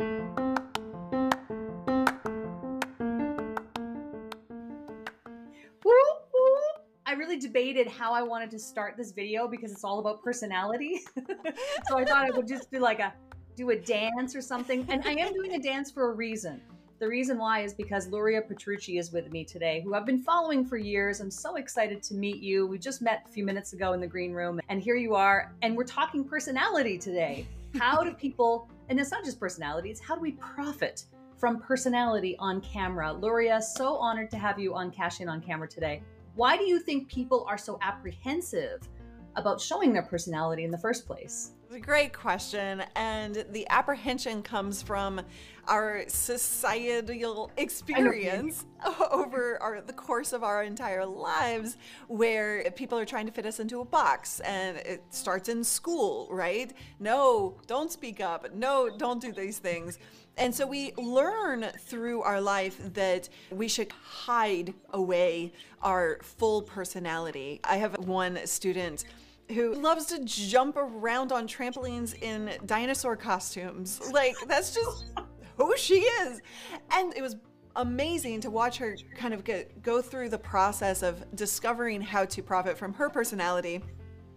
I really debated how I wanted to start this video because it's all about personality. so I thought I would just do like a do a dance or something. And I am doing a dance for a reason. The reason why is because Luria Petrucci is with me today, who I've been following for years. I'm so excited to meet you. We just met a few minutes ago in the green room, and here you are. And we're talking personality today. How do people, and it's not just personality, it's how do we profit from personality on camera? Luria, so honored to have you on Cash In on Camera today. Why do you think people are so apprehensive about showing their personality in the first place? It's a great question. And the apprehension comes from our societal experience over our, the course of our entire lives, where people are trying to fit us into a box. And it starts in school, right? No, don't speak up. No, don't do these things. And so we learn through our life that we should hide away our full personality. I have one student who loves to jump around on trampolines in dinosaur costumes. Like, that's just who she is. And it was amazing to watch her kind of get, go through the process of discovering how to profit from her personality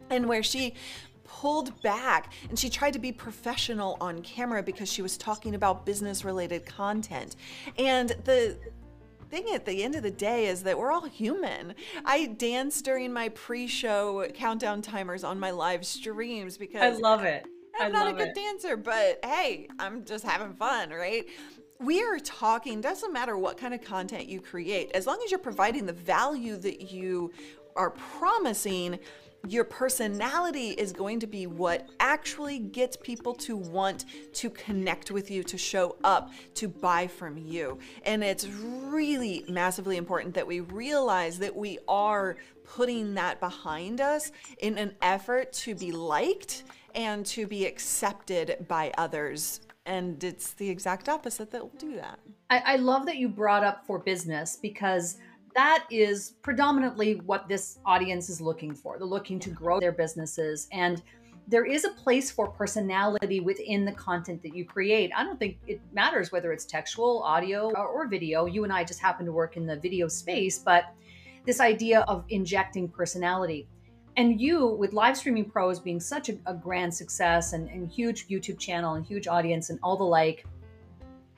and where she pulled back and she tried to be professional on camera because she was talking about business related content. And the thing at the end of the day is that we're all human. I dance during my pre-show countdown timers on my live streams because I love it. I'm I not a good it. dancer, but hey, I'm just having fun, right? We are talking, doesn't matter what kind of content you create, as long as you're providing the value that you are promising, your personality is going to be what actually gets people to want to connect with you, to show up, to buy from you. And it's really massively important that we realize that we are putting that behind us in an effort to be liked and to be accepted by others. And it's the exact opposite that will do that. I, I love that you brought up for business because that is predominantly what this audience is looking for. They're looking to grow their businesses and there is a place for personality within the content that you create. I don't think it matters whether it's textual, audio, or video. You and I just happen to work in the video space, but this idea of injecting personality. And you, with Live Streaming Pros being such a, a grand success and, and huge YouTube channel and huge audience and all the like,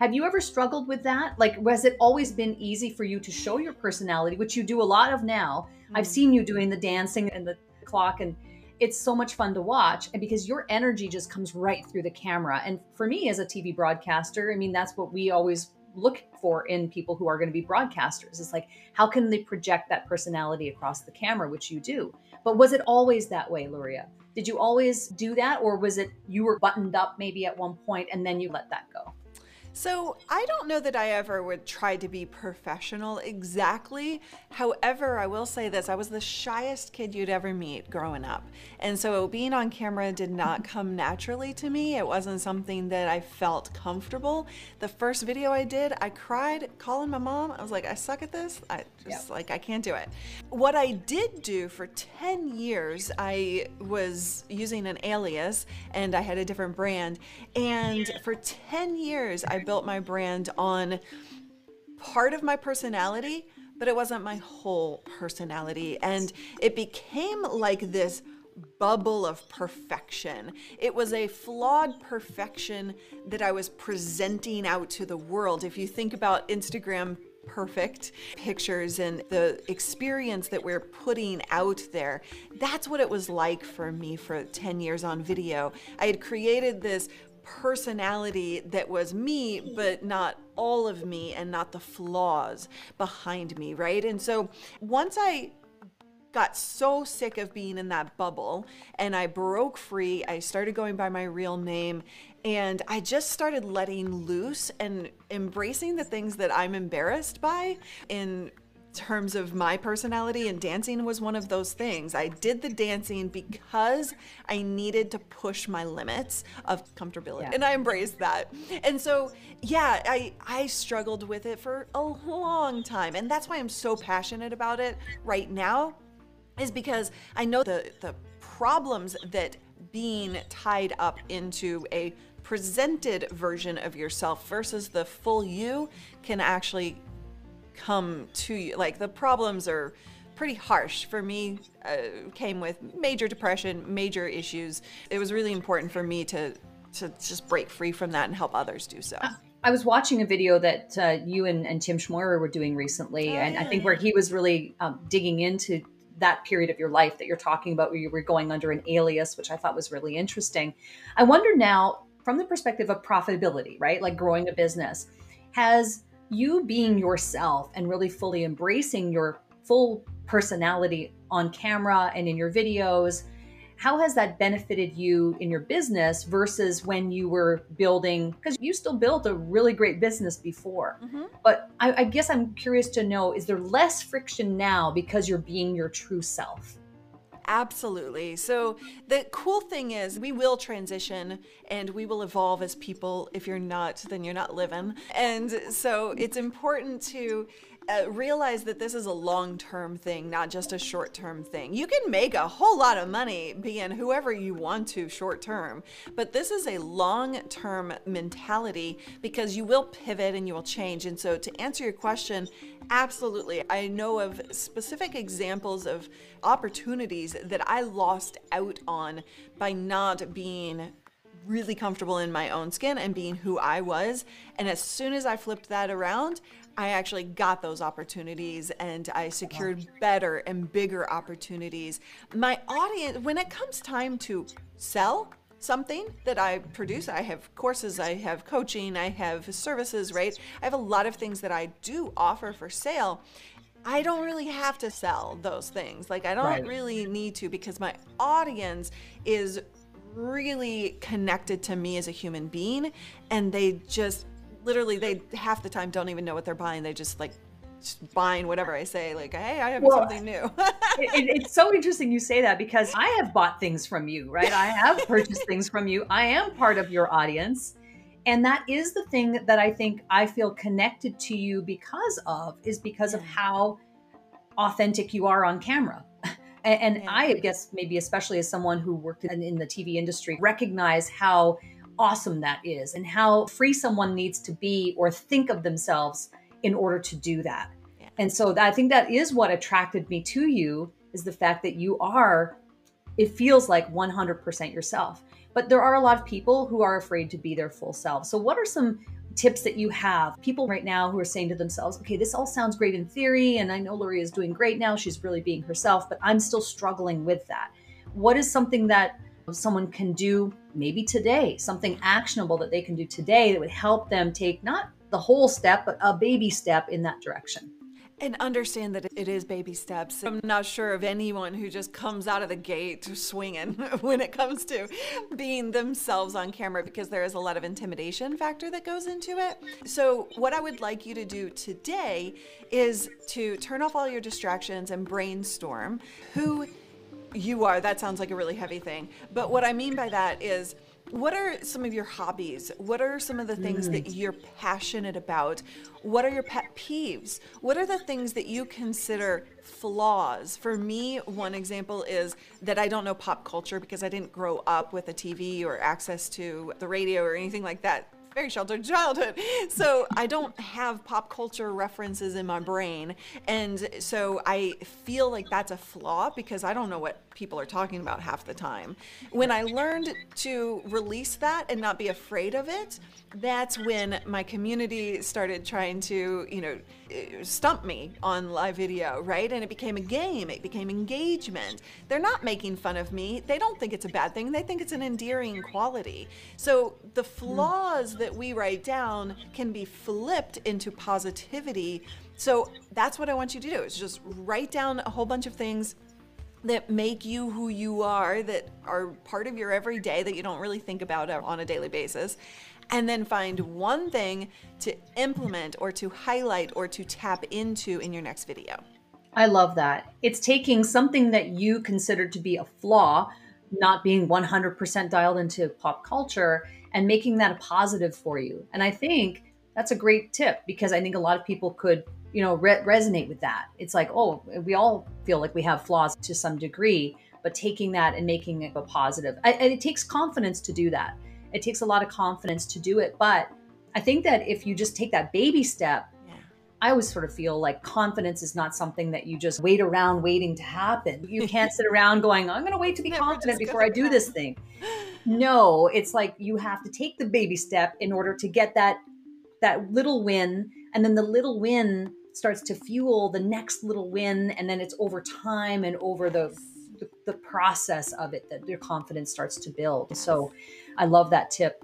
have you ever struggled with that? Like, has it always been easy for you to show your personality, which you do a lot of now? Mm-hmm. I've seen you doing the dancing and the clock, and it's so much fun to watch. And because your energy just comes right through the camera. And for me as a TV broadcaster, I mean, that's what we always look for in people who are going to be broadcasters. It's like, how can they project that personality across the camera, which you do? But was it always that way, Luria? Did you always do that, or was it you were buttoned up maybe at one point and then you let that go? So I don't know that I ever would try to be professional exactly. However, I will say this I was the shyest kid you'd ever meet growing up. And so being on camera did not come naturally to me. It wasn't something that I felt comfortable. The first video I did, I cried calling my mom. I was like, I suck at this. I just like, I can't do it. What I did do for 10 years, I was using an alias and I had a different brand. And for 10 years, I built my brand on part of my personality, but it wasn't my whole personality. And it became like this bubble of perfection. It was a flawed perfection that I was presenting out to the world. If you think about Instagram perfect pictures and the experience that we're putting out there. That's what it was like for me for 10 years on video. I had created this personality that was me, but not all of me and not the flaws behind me, right? And so once I got so sick of being in that bubble and I broke free, I started going by my real name and I just started letting loose and embracing the things that I'm embarrassed by in terms of my personality and dancing was one of those things. I did the dancing because I needed to push my limits of comfortability yeah. and I embraced that. And so, yeah, I I struggled with it for a long time and that's why I'm so passionate about it right now is because I know the the problems that being tied up into a presented version of yourself versus the full you can actually come to you. Like the problems are pretty harsh for me uh, came with major depression major issues it was really important for me to to just break free from that and help others do so I was watching a video that uh, you and, and Tim Schmoyer were doing recently, oh, and I think where he was really um, digging into that period of your life that you're talking about, where you were going under an alias, which I thought was really interesting. I wonder now, from the perspective of profitability, right? Like growing a business, has you being yourself and really fully embracing your full personality on camera and in your videos how has that benefited you in your business versus when you were building? Because you still built a really great business before. Mm-hmm. but I, I guess i'm curious to know is there less friction now because you're being your true self Absolutely. So, the cool thing is, we will transition and we will evolve as people. If you're not, then you're not living. And so, it's important to uh, realize that this is a long term thing, not just a short term thing. You can make a whole lot of money being whoever you want to short term, but this is a long term mentality because you will pivot and you will change. And so, to answer your question, absolutely. I know of specific examples of opportunities that I lost out on by not being really comfortable in my own skin and being who I was. And as soon as I flipped that around, I actually got those opportunities and I secured better and bigger opportunities. My audience, when it comes time to sell something that I produce, I have courses, I have coaching, I have services, right? I have a lot of things that I do offer for sale. I don't really have to sell those things. Like, I don't right. really need to because my audience is really connected to me as a human being and they just literally they half the time don't even know what they're buying. They just like just buying whatever I say. Like, hey, I have well, something new. it, it's so interesting you say that because I have bought things from you, right? I have purchased things from you. I am part of your audience. And that is the thing that I think I feel connected to you because of, is because of how authentic you are on camera. And, and yeah. I guess maybe especially as someone who worked in, in the TV industry, recognize how awesome that is and how free someone needs to be or think of themselves in order to do that. Yeah. And so I think that is what attracted me to you is the fact that you are it feels like 100% yourself. But there are a lot of people who are afraid to be their full self. So what are some tips that you have? People right now who are saying to themselves, okay, this all sounds great in theory and I know Lori is doing great now, she's really being herself, but I'm still struggling with that. What is something that someone can do maybe today, something actionable that they can do today that would help them take not the whole step, but a baby step in that direction. And understand that it is baby steps. I'm not sure of anyone who just comes out of the gate swinging when it comes to being themselves on camera because there is a lot of intimidation factor that goes into it. So, what I would like you to do today is to turn off all your distractions and brainstorm who you are. That sounds like a really heavy thing. But what I mean by that is, what are some of your hobbies? What are some of the things mm. that you're passionate about? What are your pet peeves? What are the things that you consider flaws? For me, one example is that I don't know pop culture because I didn't grow up with a TV or access to the radio or anything like that very sheltered childhood. So I don't have pop culture references in my brain. And so I feel like that's a flaw because I don't know what people are talking about half the time. When I learned to release that and not be afraid of it, that's when my community started trying to, you know, stump me on live video, right? And it became a game, it became engagement. They're not making fun of me. They don't think it's a bad thing, they think it's an endearing quality. So the hmm. flaws that we write down can be flipped into positivity. So that's what I want you to do is just write down a whole bunch of things that make you who you are, that are part of your everyday that you don't really think about on a daily basis. And then find one thing to implement or to highlight or to tap into in your next video. I love that. It's taking something that you consider to be a flaw, not being 100% dialed into pop culture, and making that a positive for you. And I think that's a great tip because I think a lot of people could you know, re- resonate with that. It's like, oh, we all feel like we have flaws to some degree, but taking that and making it a positive, I, and it takes confidence to do that. It takes a lot of confidence to do it. But I think that if you just take that baby step, Yeah. I always sort of feel like confidence is not something that you just wait around waiting to happen. You can't sit around going, I'm going to wait to be confident before I do this thing. No, it's like you have to take the baby step in order to get that that little win and then the little win starts to fuel the next little win and then it's over time and over the the, the process of it that your confidence starts to build. So I love that tip.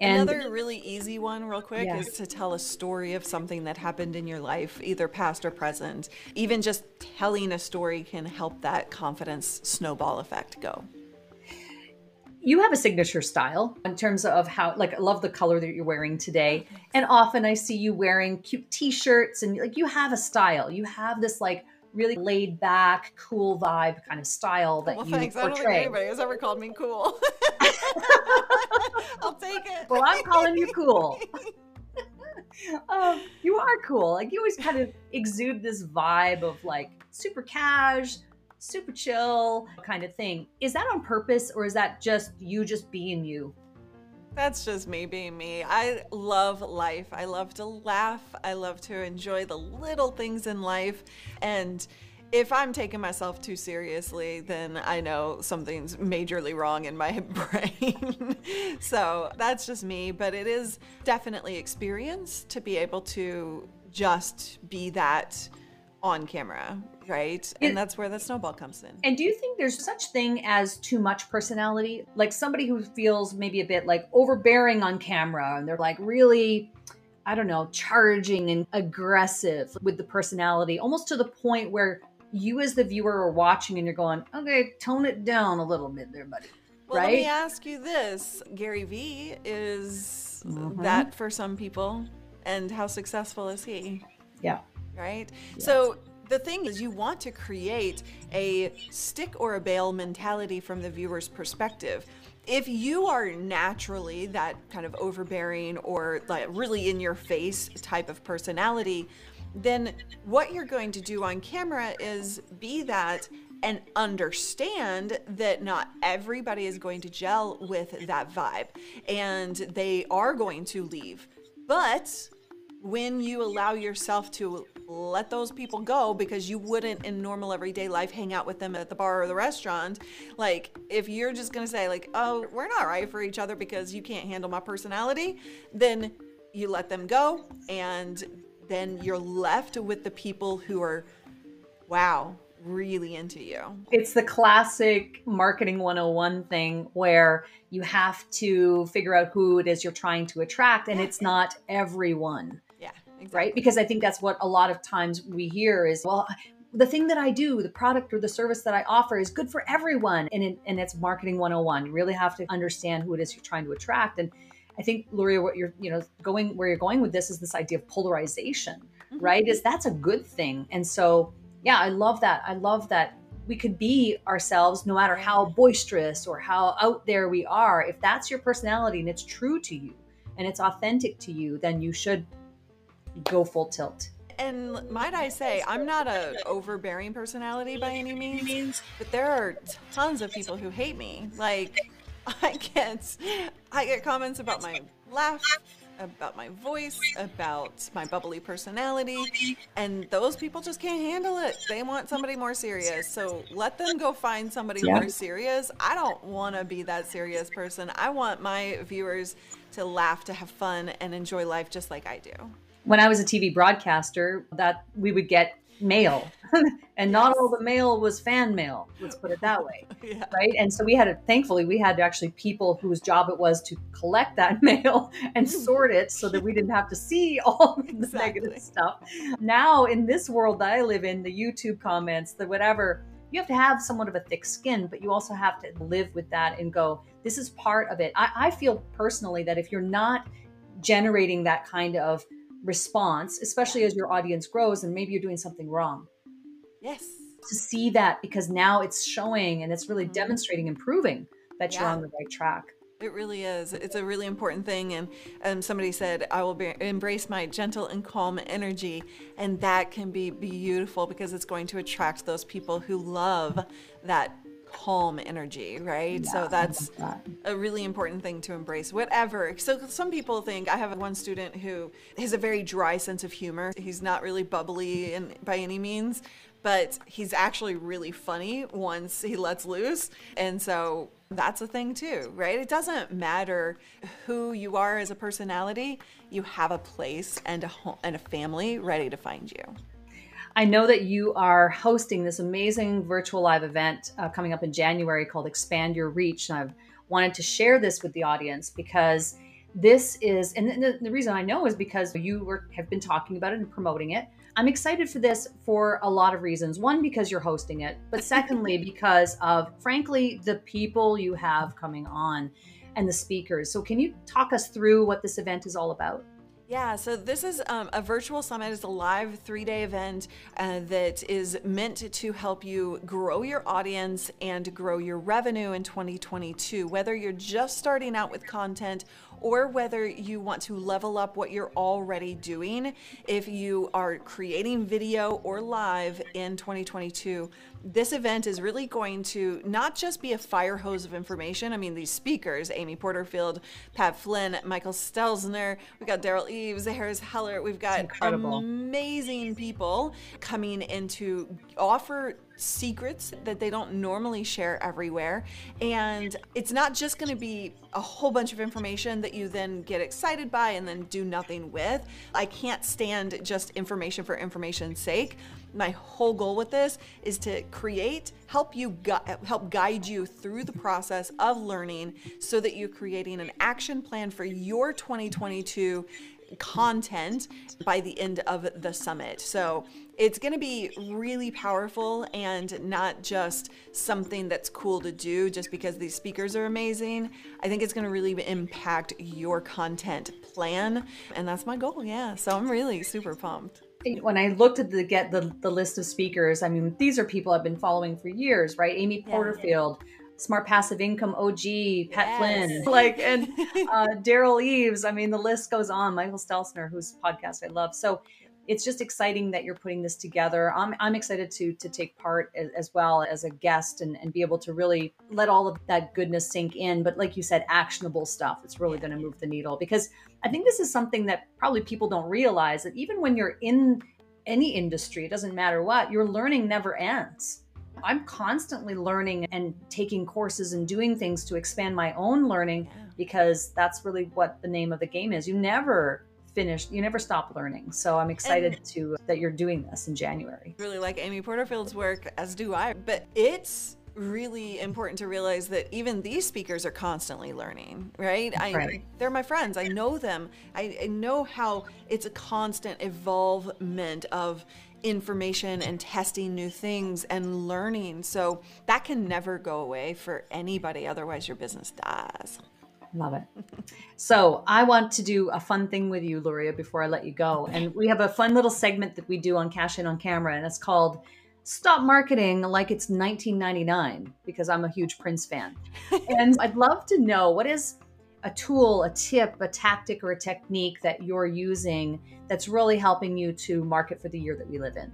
And Another really easy one, real quick, Yeah. is to tell a story of something that happened in your life, either past or present. Even just telling a story can help that confidence snowball effect go. You have a signature style in terms of how like I love the color that you're wearing today. And often I see you wearing cute t-shirts and like you have a style. You have this like really laid back, cool vibe kind of style that Well, you thanks. I don't think anybody has ever called me cool. I'll take it. Well, I'm calling you cool. um, you are cool. Like you always kind of exude this vibe of like super cash, super chill kind of thing. Is that on purpose or is that just you just being you? That's just me being me. I love life. I love to laugh. I love to enjoy the little things in life. And if I'm taking myself too seriously, then I know something's majorly wrong in my brain. so that's just me. But it is definitely experience to be able to just be that on camera, right? And that's where the snowball comes in. And do you think there's such thing as too much personality? Like somebody who feels maybe a bit like overbearing on camera and they're like really I don't know, charging and aggressive with the personality, almost to the point where you as the viewer are watching and you're going, "Okay, tone it down a little bit there, buddy." Well, let me ask you this: Gary Vee is Mhm. that for some people, and how successful is he? Yeah. Right. So the thing is, you want to create a stick or a bail mentality from the viewer's perspective. If you are naturally that kind of overbearing or like really in your face type of personality, then what you're going to do on camera is be that and understand that not everybody is going to gel with that vibe and they are going to leave. But when you allow yourself to let those people go because you wouldn't in normal everyday life hang out with them at the bar or the restaurant. Like if you're just to say like oh we're not right for each other because you can't handle my personality then you let them go and then you're left with the people who are wow really into you. It's the classic marketing 101 thing where you have to figure out who it is you're trying to attract and it's not everyone. Exactly. right? Because I think that's what a lot of times we hear is, well, the thing that I do, the product or the service that I offer is good for everyone. And, it, and it's marketing 101. You really have to understand who it is you're trying to attract. And I think, Luria, what you're, you know, going where you're going with this is this idea of polarization, Mhm. right? Is that's a good thing. And so, yeah, I love that. I love that we could be ourselves no matter how boisterous or how out there we are. If that's your personality and it's true to you and it's authentic to you, then you should go full tilt. And might I say, I'm not a overbearing personality by any means, but there are tons of people who hate me. Like, I get, I get comments about my laugh, about my voice, about my bubbly personality, and those people just can't handle it. They want somebody more serious. So let them go find somebody Yeah. more serious. I don't want to be that serious person. I want my viewers to laugh, to have fun, and enjoy life just like I do. When I was a TV broadcaster, that we would get mail, and not all the mail was fan mail. Let's put it that way, Yeah. right? And so we had, to, thankfully, we had actually people whose job it was to collect that mail and hmm. sort it, so that we didn't have to see all the Exactly. negative stuff. Now, in this world that I live in, the YouTube comments, the whatever. You have to have somewhat of a thick skin, but you also have to live with that and go, this is part of it. I, I feel personally that if you're not generating that kind of response, especially as your audience grows and maybe you're doing something wrong. Yes. To see that because now it's showing and it's really Mhm. demonstrating and proving that you're on the right track. It really is. It's a really important thing. And um, somebody said, I will be, embrace my gentle and calm energy. And that can be beautiful because it's going to attract those people who love that calm energy, right? Yeah, so that's that. a really important thing to embrace. Whatever. So some people think I have one student who has a very dry sense of humor. He's not really bubbly in, by any means, but he's actually really funny once he lets loose. And so that's a thing too, right? It doesn't matter who you are as a personality, you have a place and a home, and a family ready to find you. I know that you are hosting this amazing virtual live event uh, coming up in January called Expand Your Reach. And I've wanted to share this with the audience because this is, and the, the reason I know is because you were, have been talking about it and promoting it. I'm excited for this for a lot of reasons. One, because you're hosting it, but secondly, because of, frankly, the people you have coming on and the speakers. So, can you talk us through what this event is all about? Yeah, so this is um, a virtual summit. It's a live three-day event uh, that is meant to help you grow your audience and grow your revenue in 2022. Whether you're just starting out with content or whether you want to level up what you're already doing, if you are creating video or live in 2022, this event is really going to not just be a fire hose of information. I mean, these speakers, Amy Porterfield, Pat Flynn, Michael Stelzner, we've got Derral Eves, Harris Heller, we've got amazing people coming in to offer secrets that they don't normally share everywhere. And it's not just going to be a whole bunch of information that you then get excited by and then do nothing with. I can't stand just information for information's sake my whole goal with this is to create help you gu- help guide you through the process of learning so that you're creating an action plan for your 2022 content by the end of the summit. So it's going to be really powerful and not just something that's cool to do just because these speakers are amazing. I think it's going to really impact your content plan. And that's my goal. Yeah. So I'm really super pumped when I looked at the get the, the list of speakers, I mean, these are people I've been following for years, right? Amy Porterfield, yeah. Smart Passive Income OG, Pat yes. Flynn, like, and uh, Derral Eves. I mean, the list goes on. Michael Stelzner, whose podcast I love. So it's just exciting that you're putting this together. I'm, I'm excited to to take part as, as well as a guest and, and be able to really let all of that goodness sink in. But like you said, actionable stuff. It's really going to move the needle because I think this is something that probably people don't realize that even when you're in any industry, it doesn't matter what, your learning never ends. I'm constantly learning and taking courses and doing things to expand my own learning because that's really what the name of the game is. You never finish you never stop learning. So i'm excited and to that you're doing this in january. Really like amy porterfield's work as do i but it's really important to realize that even these speakers are constantly learning right? I right. they're my friends. I know them. I, I know how it's a constant evolvement of information and testing new things and learning. So that can never go away for anybody otherwise your business dies Love it. So I want to do a fun thing with you, Luria, before I let you go. And we have a fun little segment that we do on Cash In on Camera, and it's called Stop Marketing Like It's 1999, because I'm a huge Prince fan. and I'd love to know what is a tool, a tip, a tactic, or a technique that you're using that's really helping you to market for the year that we live in.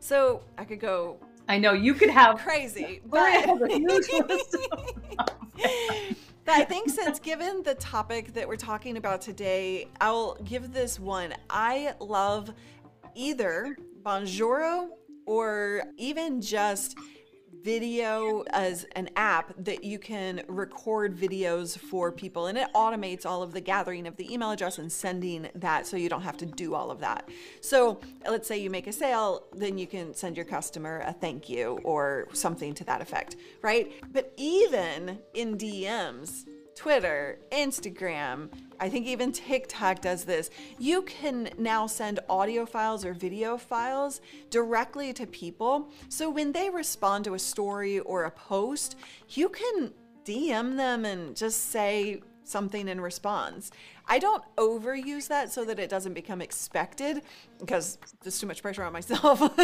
So I could go. I know you could have crazy, but But I think since given the topic that we're talking about today, I'll give this one. I love either Bonjoro or even just video as an app that you can record videos for people and it automates all of the gathering of the email address and sending that so you don't have to do all of that. So let's say you make a sale, then you can send your customer a thank you or something to that effect, right? But even in DMs, Twitter, Instagram, I think even TikTok does this. You can now send audio files or video files directly to people. So when they respond to a story or a post, you can DM them and just say something in response. I don't overuse that so that it doesn't become expected because there's too much pressure on myself.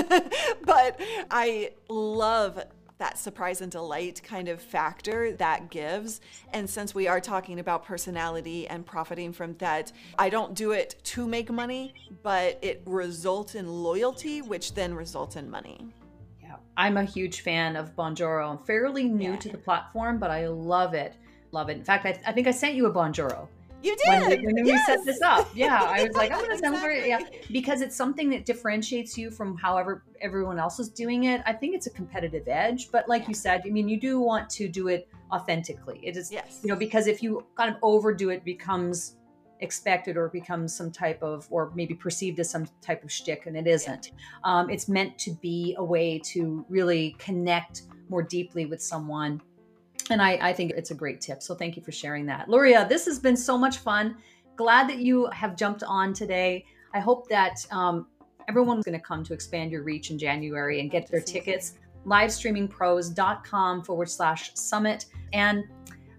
but I love that surprise and delight kind of factor that gives. And since we are talking about personality and profiting from that, I don't do it to make money, but it results in loyalty, which then results in money. Yeah, I'm a huge fan of Bonjoro. I'm fairly new Yeah. to the platform, but I love it. Love it. In fact, I, I think I sent you a Bonjoro You did. we, when we set this up. Yeah, I was like, I'm going to send her. Yeah, because it's something that differentiates you from however everyone else is doing it. I think it's a competitive edge, but like you said, I mean, you do want to do it authentically. It is, Yes. you know, because if you kind of overdo it, it becomes expected or becomes some type of, or maybe perceived as some type of shtick, and it isn't. Um, it's meant to be a way to really connect more deeply with someone. And I, I think it's a great tip. So thank you for sharing that. Luria, this has been so much fun. Glad that you have jumped on today. I hope that um, everyone's going to come to expand your reach in January and get their tickets. Livestreamingpros.com forward slash summit. And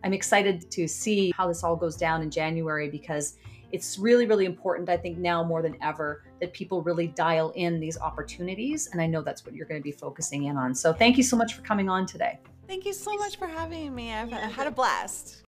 I'm excited to see how this all goes down in January because it's really, really important, I think, now more than ever, that people really dial in these opportunities. And I know that's what you're going to be focusing in on. So thank you so much for coming on today. Thank you so much for having me. I've had a blast.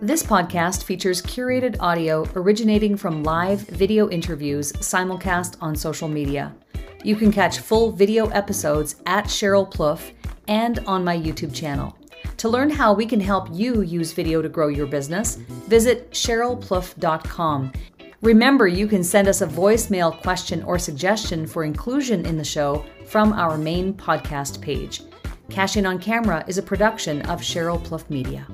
This podcast features curated audio originating from live video interviews simulcast on social media. You can catch full video episodes at Cheryl Plouffe and on my YouTube channel. To learn how we can help you use video to grow your business, visit CherylPlouffe.com. Remember, you can send us a voicemail question or suggestion for inclusion in the show from our main podcast page. Cash In on Camera is a production of Cheryl Plouffe Media.